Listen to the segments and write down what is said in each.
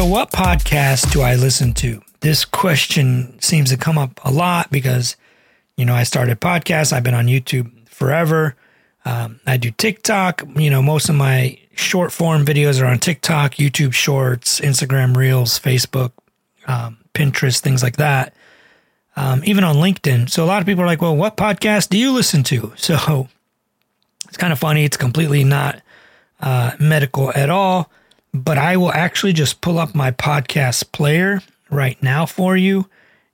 So, what podcast do I listen to? This question seems to come up a lot because, you know, I started podcasts, I've been on YouTube forever. Um, I do TikTok. You know, most of my short form videos are on TikTok, YouTube Shorts, Instagram Reels, Facebook, um, Pinterest, things like that. Um, even on LinkedIn. So a lot of people are like, well, what podcast do you listen to? So it's kind of funny. It's completely not uh, medical at all, but I will actually just pull up my podcast player right now for you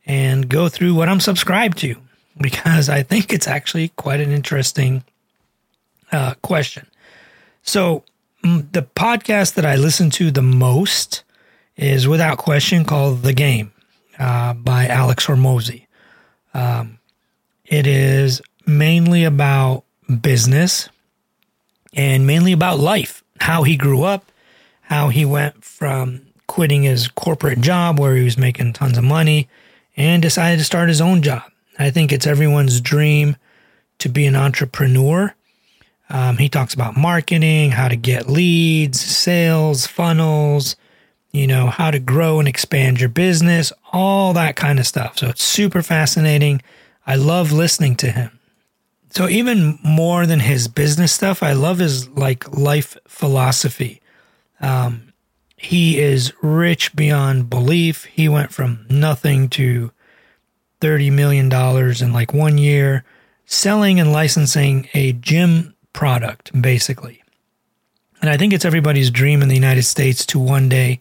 and go through what I'm subscribed to because I think it's actually quite an interesting uh, question. So, mm, the podcast that I listen to the most is without question called The Game uh, by Alex Hormozi. Um, it is mainly about business and mainly about life, how he grew up, how he went from quitting his corporate job where he was making tons of money and decided to start his own job. I think it's everyone's dream to be an entrepreneur. Um, he talks about marketing, how to get leads, sales, funnels, you know, how to grow and expand your business, all that kind of stuff. So it's super fascinating. I love listening to him. So even more than his business stuff, I love his like life philosophy. Um, he is rich beyond belief. He went from nothing to $30 million in like one year, selling and licensing a gym product, basically. And I think it's everybody's dream in the United States to one day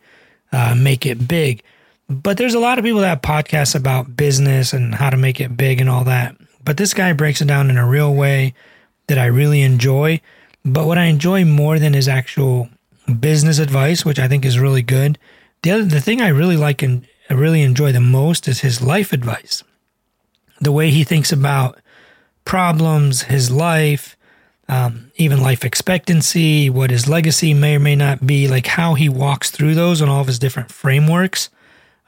uh, make it big. But there's a lot of people that have podcasts about business and how to make it big and all that. But this guy breaks it down in a real way that I really enjoy. But what I enjoy more than his actual business advice, which I think is really good, the other the thing I really like and I really enjoy the most is his life advice. The way he thinks about problems, his life, um, even life expectancy, what his legacy may or may not be, like how he walks through those and all of his different frameworks.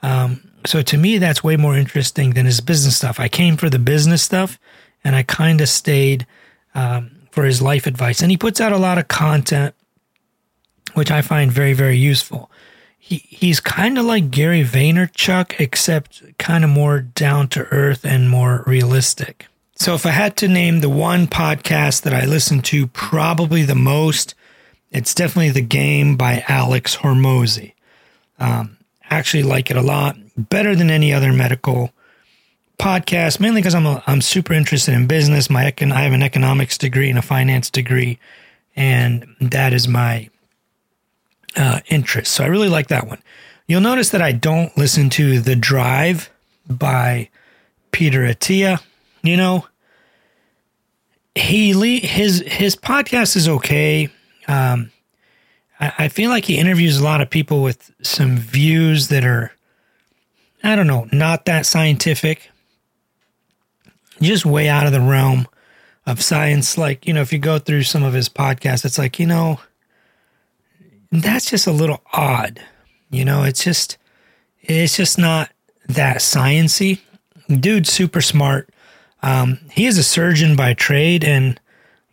Um, so to me, that's way more interesting than his business stuff. I came for the business stuff and I kind of stayed um, for his life advice. And he puts out a lot of content, which I find very, very useful. He, he's kind of like Gary Vaynerchuk, except kind of more down to earth and more realistic. So, if I had to name the one podcast that I listen to probably the most, it's definitely The Game by Alex Hormozi. Um, actually, like it a lot, better than any other medical podcast. Mainly because I'm I'm super interested in business. My econ- I have an economics degree and a finance degree, and that is my uh, interest. So I really like that one. You'll notice that I don't listen to The Drive by Peter Attia you know, he his his podcast is okay. Um, I, I feel like he interviews a lot of people with some views that are, I don't know, not that scientific, just way out of the realm of science. Like you know, if you go through some of his podcasts, it's like you know, that's just a little odd. You know, it's just it's just not that sciency. Dude's super smart. Um, he is a surgeon by trade, and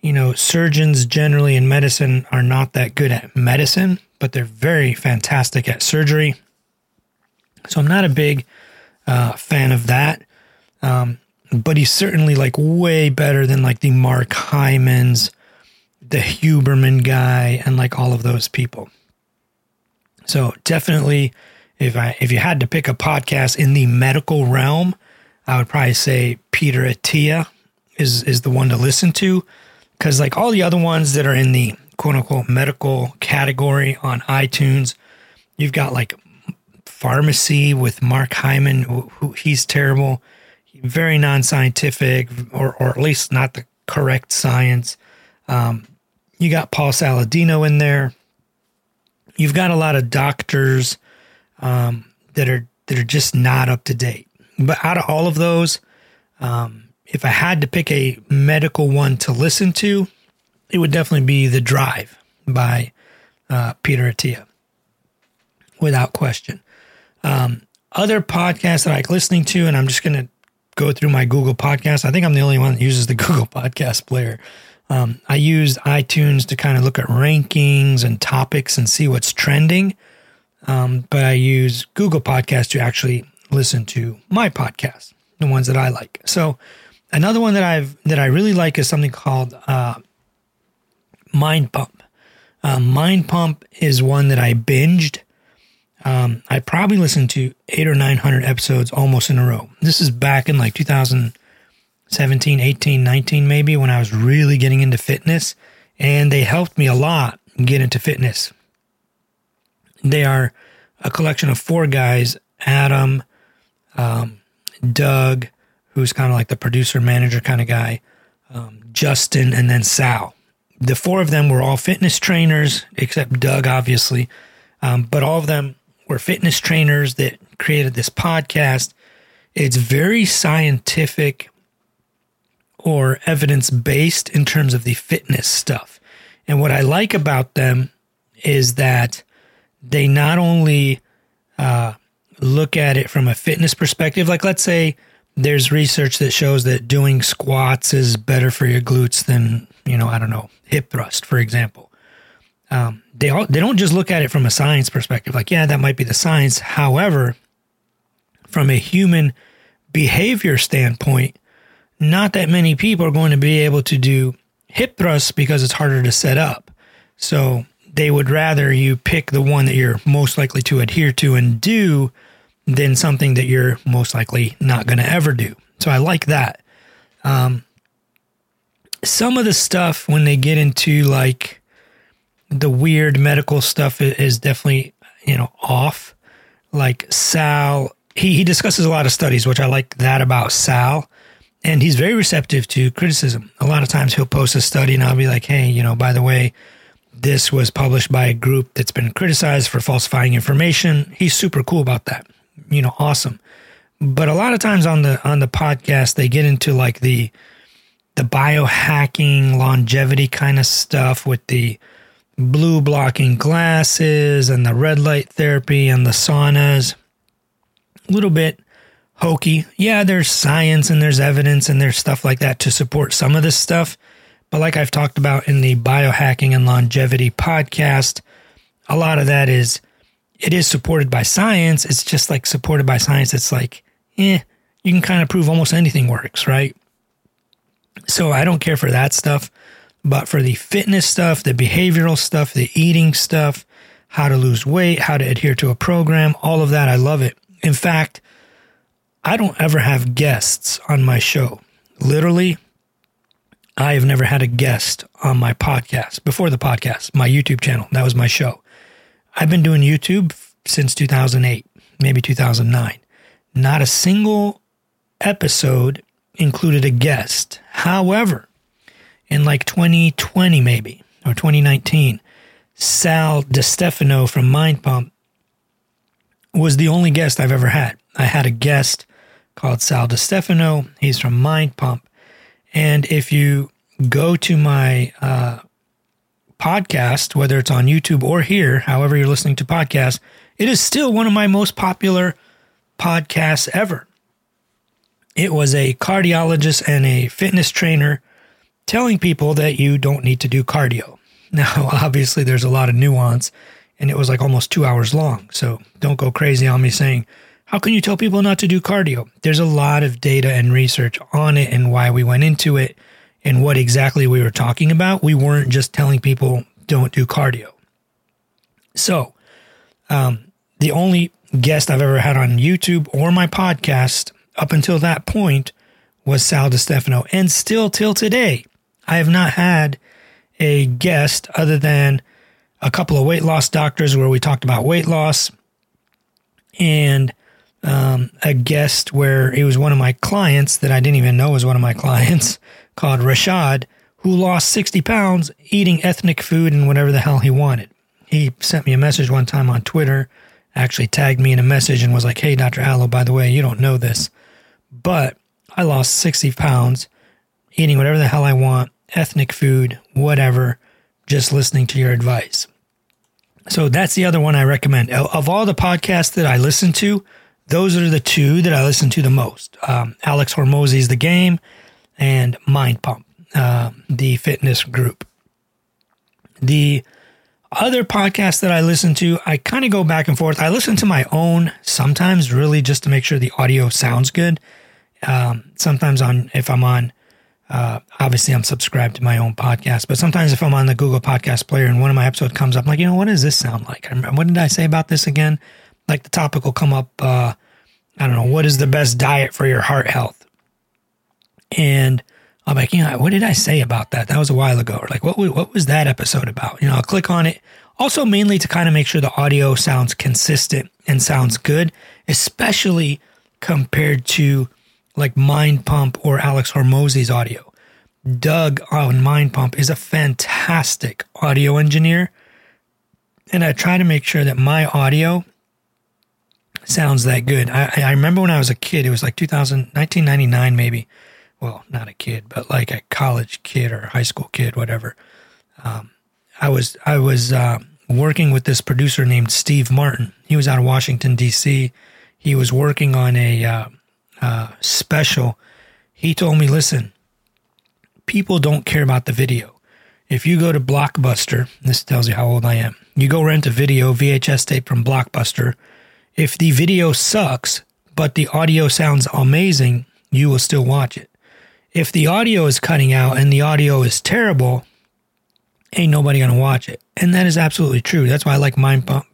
you know, surgeons generally in medicine are not that good at medicine, but they're very fantastic at surgery. So I'm not a big uh, fan of that. Um, but he's certainly like way better than like the Mark Hymans, the Huberman guy, and like all of those people. So definitely, if I if you had to pick a podcast in the medical realm, I would probably say Peter Attia is is the one to listen to because like all the other ones that are in the quote unquote medical category on iTunes, you've got like Farmacy with Mark Hyman, who, who he's terrible, very non-scientific, or or at least not the correct science. Um, you got Paul Saladino in there. You've got a lot of doctors um, that are that are just not up to date. But out of all of those, um, if I had to pick a medical one to listen to, it would definitely be The Drive by uh, Peter Attia, without question. Um, other podcasts that I like listening to, and I'm just going to go through my Google Podcast. I think I'm the only one that uses the Google Podcast player. Um, I use iTunes to kind of look at rankings and topics and see what's trending. um, but I use Google Podcast to actually listen to my podcast, the ones that I like. So another one that I've that I really like is something called uh, Mind Pump. Uh, Mind Pump is one that I binged. Um, I probably listened to eight or nine hundred episodes almost in a row. This is back in like 2017, 18, 19, maybe when I was really getting into fitness, and they helped me a lot get into fitness. They are a collection of four guys: Adam, um, Doug, who's kind of like the producer manager kind of guy, um, Justin, and then Sal. The four of them were all fitness trainers, except Doug, obviously. Um, but all of them were fitness trainers that created this podcast. It's very scientific or evidence based in terms of the fitness stuff. And what I like about them is that they not only uh, look at it from a fitness perspective, like let's say there's research that shows that doing squats is better for your glutes than you know I don't know hip thrust, for example. Um, they all, they don't just look at it from a science perspective, like yeah, that might be the science. However, from a human behavior standpoint, not that many people are going to be able to do hip thrusts because it's harder to set up. So they would rather you pick the one that you're most likely to adhere to and do than something that you're most likely not going to ever do. So I like that. Um, some of the stuff when they get into like the weird medical stuff is definitely you know off. Like Sal, he he discusses a lot of studies, which I like that about Sal, and he's very receptive to criticism. A lot of times he'll post a study, and I'll be like, hey, you know, by the way. This was published by a group that's been criticized for falsifying information. He's super cool about that you know, awesome. But a lot of times on the on the podcast, they get into like the the biohacking longevity kind of stuff with the blue blocking glasses and the red light therapy and the saunas. A little bit hokey. Yeah, there's science and there's evidence and there's stuff like that to support some of this stuff. But like I've talked about in the biohacking and longevity podcast, a lot of that is it is supported by science. It's just like supported by science. It's like, eh, you can kind of prove almost anything works, right? So I don't care for that stuff. But for the fitness stuff, the behavioral stuff, the eating stuff, how to lose weight, how to adhere to a program, all of that, I love it. In fact, I don't ever have guests on my show. Literally, I have never had a guest on my podcast before the podcast, my YouTube channel. That was my show. I've been doing YouTube since 2008, maybe 2009. Not a single episode included a guest. However, in like 2020, maybe, or 2019, Sal DiStefano from Mind Pump was the only guest I've ever had. I had a guest called Sal DiStefano. He's from Mind Pump. And if you go to my uh, podcast, whether it's on YouTube or here, however you're listening to podcasts, it is still one of my most popular podcasts ever. It was a cardiologist and a fitness trainer telling people that you don't need to do cardio. Now, obviously, there's a lot of nuance, and it was like almost two hours long. So don't go crazy on me saying, How can you tell people not to do cardio? There's a lot of data and research on it and why we went into it and what exactly we were talking about. We weren't just telling people don't do cardio. So, um, the only guest I've ever had on YouTube or my podcast up until that point was Sal DiStefano. And still till today, I have not had a guest other than a couple of weight loss doctors where we talked about weight loss and um, a guest where it was one of my clients that I didn't even know was one of my clients called Rashad, who lost 60 pounds eating ethnic food and whatever the hell he wanted. He sent me a message one time on Twitter, actually tagged me in a message and was like, Hey, Dr. Alo, by the way, you don't know this, but I lost 60 pounds eating whatever the hell I want, ethnic food, whatever, just listening to your advice. So that's the other one I recommend. Of all the podcasts that I listen to, those are the two that I listen to the most. Um, Alex Hormozi's The Game and Mind Pump, uh, the fitness group. The Other podcasts that I listen to, I kind of go back and forth. I listen to my own sometimes, really, just to make sure the audio sounds good. Um, sometimes on if I'm on, uh, obviously I'm subscribed to my own podcast, but sometimes if I'm on the Google Podcast Player and one of my episodes comes up, I'm like, you know, what does this sound like? What did I say about this again? Like the topic will come up. Uh, I don't know, what is the best diet for your heart health? And I'm like, you know, what did I say about that? That was a while ago. Or like, what what was that episode about? You know, I'll click on it. Also, mainly to kind of make sure the audio sounds consistent and sounds good, especially compared to like Mind Pump or Alex Hormozi's audio. Doug on Mind Pump is a fantastic audio engineer. And I try to make sure that my audio sounds that good. I, I remember when I was a kid, it was like 2000, 1999 maybe. Well, not a kid, but like a college kid or high school kid, whatever. Um, I was I was uh, working with this producer named Steve Martin. He was out of Washington D.C. He was working on a uh, uh, special. He told me, "Listen, people don't care about the video. If you go to Blockbuster, this tells you how old I am. You go rent a video VHS tape from Blockbuster." If the video sucks, but the audio sounds amazing, you will still watch it. If the audio is cutting out and the audio is terrible, ain't nobody gonna watch it. And that is absolutely true. That's why I like Mind Pump.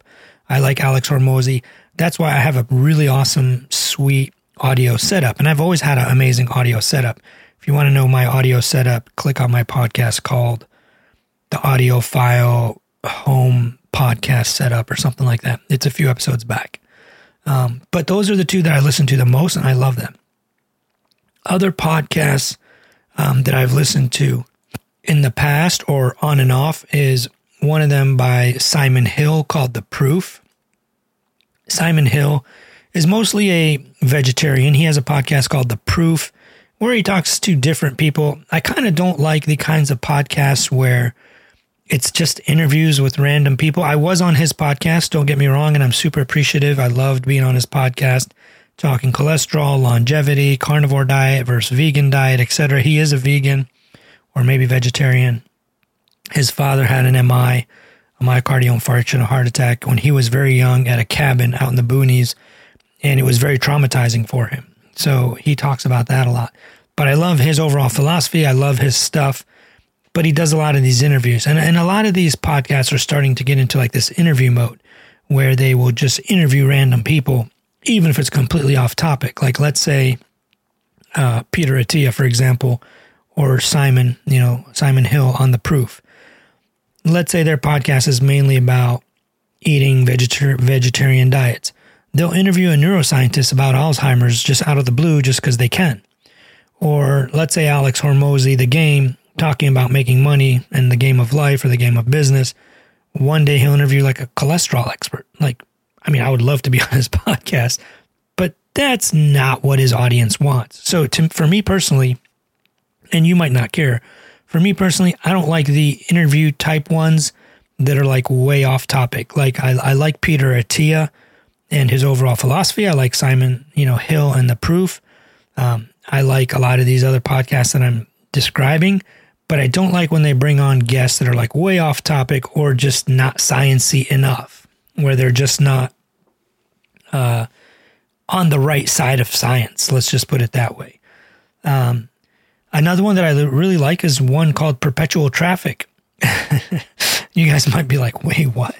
I like Alex Hormozi. That's why I have a really awesome, sweet audio setup. And I've always had an amazing audio setup. If you want to know my audio setup, click on my podcast called The Audiophile Home Podcast Setup or something like that. It's a few episodes back. Um, but those are the two that I listen to the most, and I love them. Other podcasts um, that I've listened to in the past or on and off is one of them by Simon Hill called The Proof. Simon Hill is mostly a vegetarian. He has a podcast called The Proof where he talks to different people. I kind of don't like the kinds of podcasts where it's just interviews with random people. I was on his podcast, don't get me wrong, and I'm super appreciative. I loved being on his podcast, talking cholesterol, longevity, carnivore diet versus vegan diet, etc. He is a vegan or maybe vegetarian. His father had an MI, a myocardial infarction, a heart attack when he was very young at a cabin out in the boonies, and it was very traumatizing for him. So he talks about that a lot. But I love his overall philosophy. I love his stuff but he does a lot of these interviews. And, and a lot of these podcasts are starting to get into like this interview mode where they will just interview random people, even if it's completely off topic. Like, let's say uh, Peter Attia, for example, or Simon, you know, Simon Hill on The Proof. Let's say their podcast is mainly about eating vegetar- vegetarian diets. They'll interview a neuroscientist about Alzheimer's just out of the blue just because they can. Or let's say Alex Hormozi, the game, talking about making money and the game of life or the game of business. One day he'll interview like a cholesterol expert. Like, I mean, I would love to be on his podcast, but that's not what his audience wants. So, to, for me personally, and you might not care, for me personally, I don't like the interview type ones that are like way off topic. Like, I, I like Peter Attia and his overall philosophy. I like Simon, you know, Hill and the proof. Um, I like a lot of these other podcasts that I'm describing but I don't like when they bring on guests that are like way off topic or just not sciency enough, where they're just not uh, on the right side of science. Let's just put it that way. Um, another one that I really like is one called Perpetual Traffic. you guys might be like, wait, what?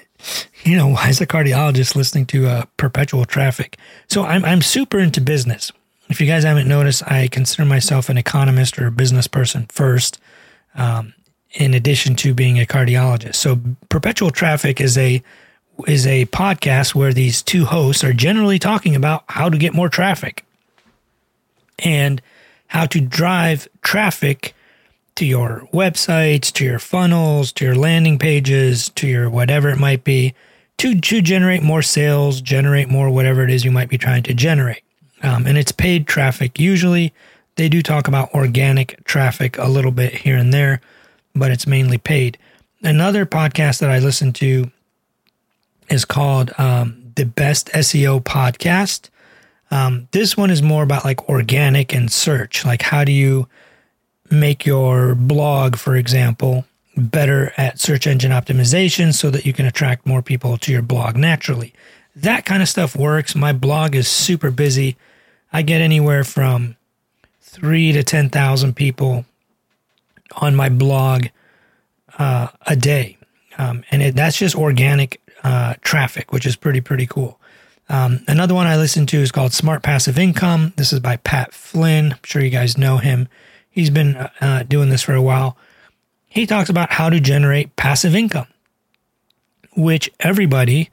You know, why is a cardiologist listening to uh, Perpetual Traffic? So I'm, I'm super into business. If you guys haven't noticed, I consider myself an economist or a business person first um, in addition to being a cardiologist. So Perpetual Traffic is a is a podcast where these two hosts are generally talking about how to get more traffic and how to drive traffic to your websites, to your funnels, to your landing pages, to your whatever it might be, to, to generate more sales, generate more whatever it is you might be trying to generate. Um, and it's paid traffic usually. They do talk about organic traffic a little bit here and there, but it's mainly paid. Another podcast that I listen to is called um, the Best SEO Podcast. Um, this one is more about like organic and search. Like, how do you make your blog, for example, better at search engine optimization so that you can attract more people to your blog naturally. That kind of stuff works. My blog is super busy. I get anywhere from three to 10,000 people on my blog uh, a day. Um, and it, that's just organic uh, traffic, which is pretty, pretty cool. Um, another one I listen to is called Smart Passive Income. This is by Pat Flynn. I'm sure you guys know him. He's been uh, doing this for a while. He talks about how to generate passive income, which everybody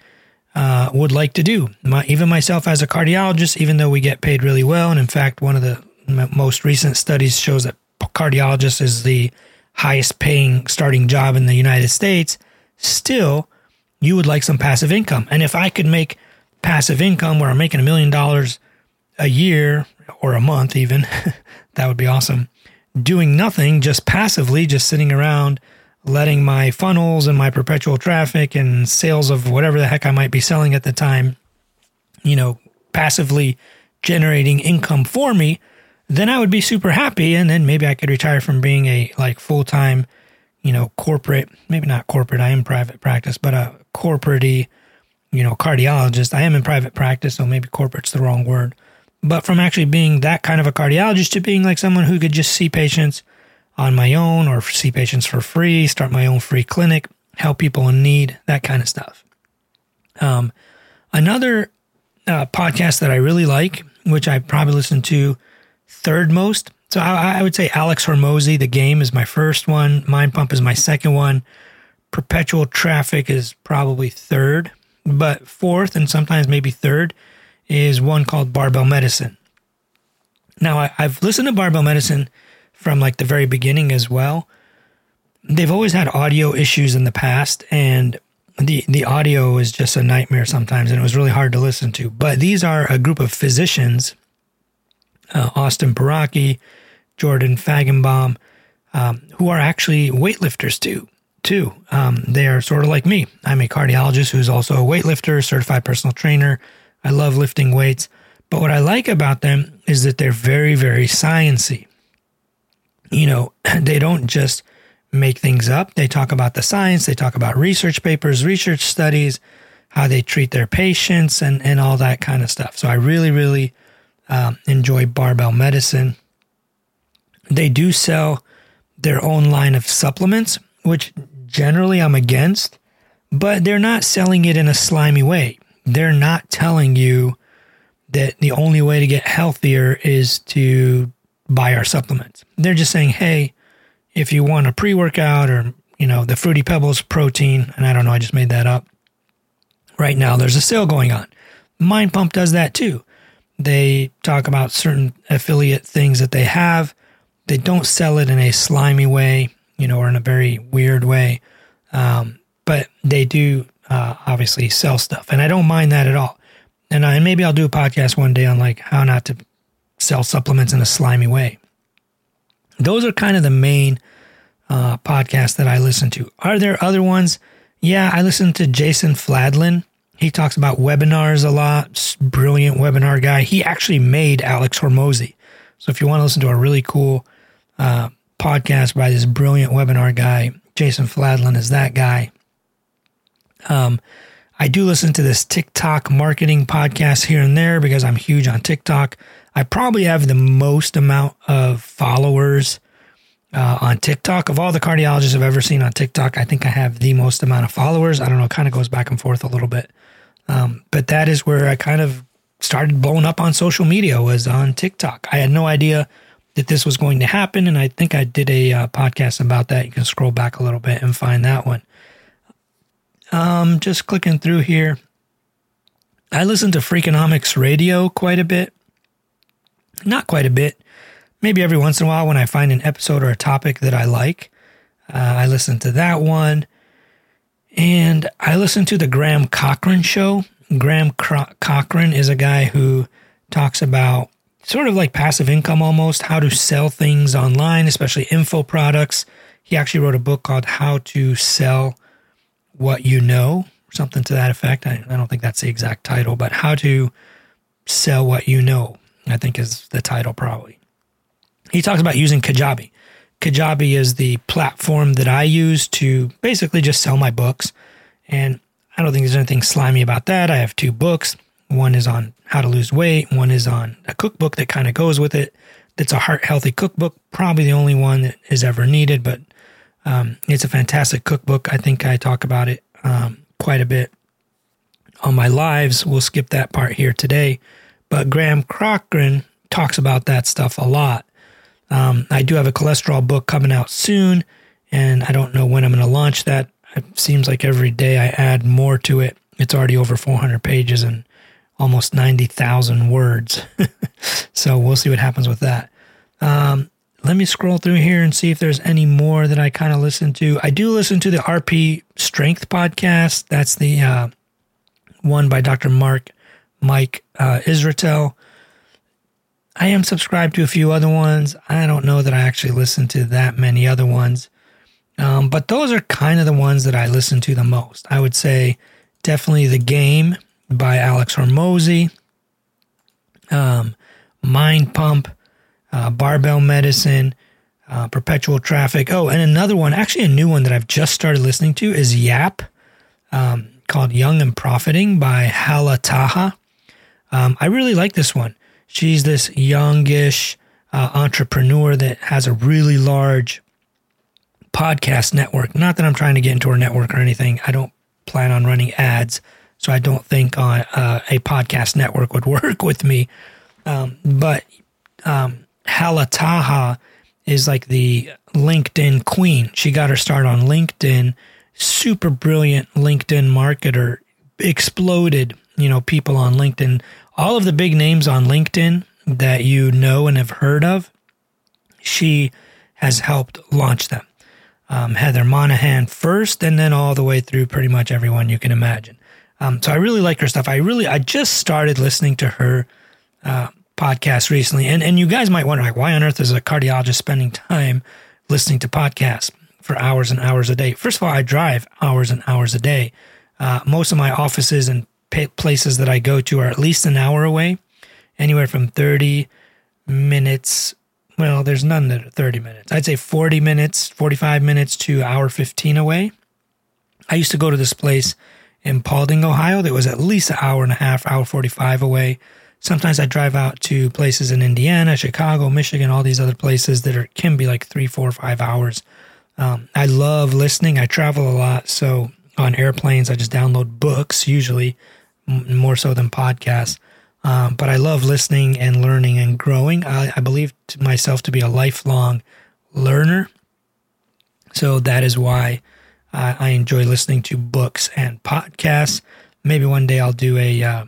uh, would like to do. My, even myself as a cardiologist, even though we get paid really well, and in fact, one of the most recent studies shows that cardiologist is the highest paying starting job in the United States, still you would like some passive income. And if I could make passive income where I'm making a million dollars a year or a month, even, that would be awesome. Doing nothing, just passively, just sitting around, letting my funnels and my perpetual traffic and sales of whatever the heck I might be selling at the time, you know, passively generating income for me, then I would be super happy. And then maybe I could retire from being a like full time, you know, corporate, maybe not corporate, I am private practice, but a corporate you know, cardiologist. I am in private practice, so maybe corporate's the wrong word. But from actually being that kind of a cardiologist to being like someone who could just see patients on my own or see patients for free, start my own free clinic, help people in need, that kind of stuff. Um, another uh, podcast that I really like, which I probably listen to third most. So I, I would say Alex Hormozi, The Game is my first one. Mind Pump is my second one. Perpetual Traffic is probably third. But fourth, and sometimes maybe third, is one called Barbell Medicine. Now, I, I've listened to Barbell Medicine from like the very beginning as well. They've always had audio issues in the past, and the the audio is just a nightmare sometimes, and it was really hard to listen to. But these are a group of physicians uh, Austin Baraki, Jordan Feigenbaum, um, who are actually weightlifters too. Too, um, they are sort of like me. I'm a cardiologist who's also a weightlifter, certified personal trainer. I love lifting weights, but what I like about them is that they're very, very sciency. You know, they don't just make things up. They talk about the science. They talk about research papers, research studies, how they treat their patients, and and all that kind of stuff. So I really, really um, enjoy barbell medicine. They do sell their own line of supplements, which generally I'm against, but they're not selling it in a slimy way. They're not telling you that the only way to get healthier is to buy our supplements. They're just saying, hey, if you want a pre workout or, you know, the Fruity Pebbles protein, and I don't know, I just made that up. Right now, there's a sale going on. Mind Pump does that too. They talk about certain affiliate things that they have. They don't sell it in a slimy way, you know, or in a very weird way. Um, but they do uh, obviously sell stuff, and I don't mind that at all. And, I, and maybe I'll do a podcast one day on like how not to sell supplements in a slimy way. Those are kind of the main uh, podcasts that I listen to. Are there other ones? Yeah, I listen to Jason Fladlien. He talks about webinars a lot. Brilliant webinar guy. He actually made Alex Hormozi. So if you want to listen to a really cool uh, podcast by this brilliant webinar guy, Jason Fladlien is that guy. Um, I do listen to this TikTok marketing podcast here and there because I'm huge on TikTok. I probably have the most amount of followers uh, on TikTok. Of all the cardiologists I've ever seen on TikTok, I think I have the most amount of followers. I don't know, it kind of goes back and forth a little bit. Um, but that is where I kind of started blowing up on social media was on TikTok. I had no idea that this was going to happen, and I think I did a uh, podcast about that. You can scroll back a little bit and find that one. Um, just clicking through here. I listen to Freakonomics Radio quite a bit. Not quite a bit. Maybe every once in a while when I find an episode or a topic that I like. Uh, I listen to that one. And I listened to the Graham Cochran show. Graham Cro- Cochran is a guy who talks about sort of like passive income almost, how to sell things online, especially info products. He actually wrote a book called How to Sell What You Know, something to that effect. I, I don't think that's the exact title, but How to Sell What You Know, I think is the title probably. He talks about using Kajabi. Kajabi is the platform that I use to basically just sell my books. And I don't think there's anything slimy about that. I have two books. One is on how to lose weight, one is on a cookbook that kind of goes with it. That's a heart healthy cookbook, probably the only one that is ever needed, but um, it's a fantastic cookbook. I think I talk about it um, quite a bit on my lives. We'll skip that part here today. But Graham Cochran talks about that stuff a lot. Um, I do have a cholesterol book coming out soon, and I don't know when I'm going to launch that. It seems like every day I add more to it. It's already over 400 pages and almost 90,000 words. so we'll see what happens with that. Um, let me scroll through here and see if there's any more that I kind of listen to. I do listen to the RP Strength podcast. That's the uh, one by Dr. Mark Mike uh, Israetel. I am subscribed to a few other ones. I don't know that I actually listen to that many other ones. Um, but those are kind of the ones that I listen to the most. I would say definitely The Game by Alex Hormozi, um, Mind Pump, uh, Barbell Medicine, uh, Perpetual Traffic. Oh, and another one, actually a new one that I've just started listening to is Yap, um, called Young and Profiting by Hala Taha. Um, I really like this one. She's this youngish uh, entrepreneur that has a really large podcast network. Not that I'm trying to get into her network or anything. I don't plan on running ads, so I don't think uh, uh, a podcast network would work with me. Um, but um, Hala Taha is like the LinkedIn queen. She got her start on LinkedIn. Super brilliant LinkedIn marketer. Exploded, you know, people on LinkedIn. All of the big names on LinkedIn that you know and have heard of, she has helped launch them um, Heather Monahan first, and then all the way through pretty much everyone you can imagine. Um, so I really like her stuff. I really, I just started listening to her uh, podcast recently, and and you guys might wonder like, why on earth is a cardiologist spending time listening to podcasts for hours and hours a day? First of all, I drive hours and hours a day. Uh, most of my offices and places that I go to are at least an hour away, anywhere from thirty minutes well, there's none that are 30 minutes. I'd say 40 minutes, 45 minutes to hour 15 away. I used to go to this place in Paulding, Ohio that was at least an hour and a half, hour 45 away. Sometimes I drive out to places in Indiana, Chicago, Michigan, all these other places that are can be like three, four, five hours. Um, I love listening. I travel a lot, so on airplanes I just download books, usually more so than podcasts. Um, but I love listening and learning and growing. I, I believe myself to be a lifelong learner. So that is why I enjoy listening to books and podcasts. Maybe one day I'll do a uh,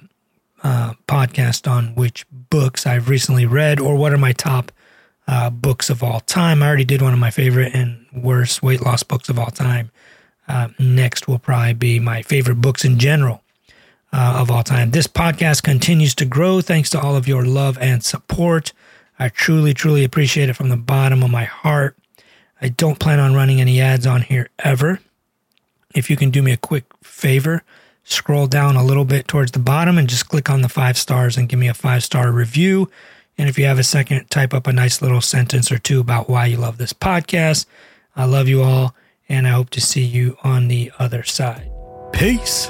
uh, podcast on which books I've recently read or what are my top uh, books of all time. I already did one of my favorite and worst weight loss books of all time. Uh, next will probably be my favorite books in general uh, of all time. This podcast continues to grow thanks to all of your love and support. I truly, truly appreciate it from the bottom of my heart. I don't plan on running any ads on here ever. If you can do me a quick favor, scroll down a little bit towards the bottom and just click on the five stars and give me a five star review. And if you have a second, type up a nice little sentence or two about why you love this podcast. I love you all, and I hope to see you on the other side. Peace.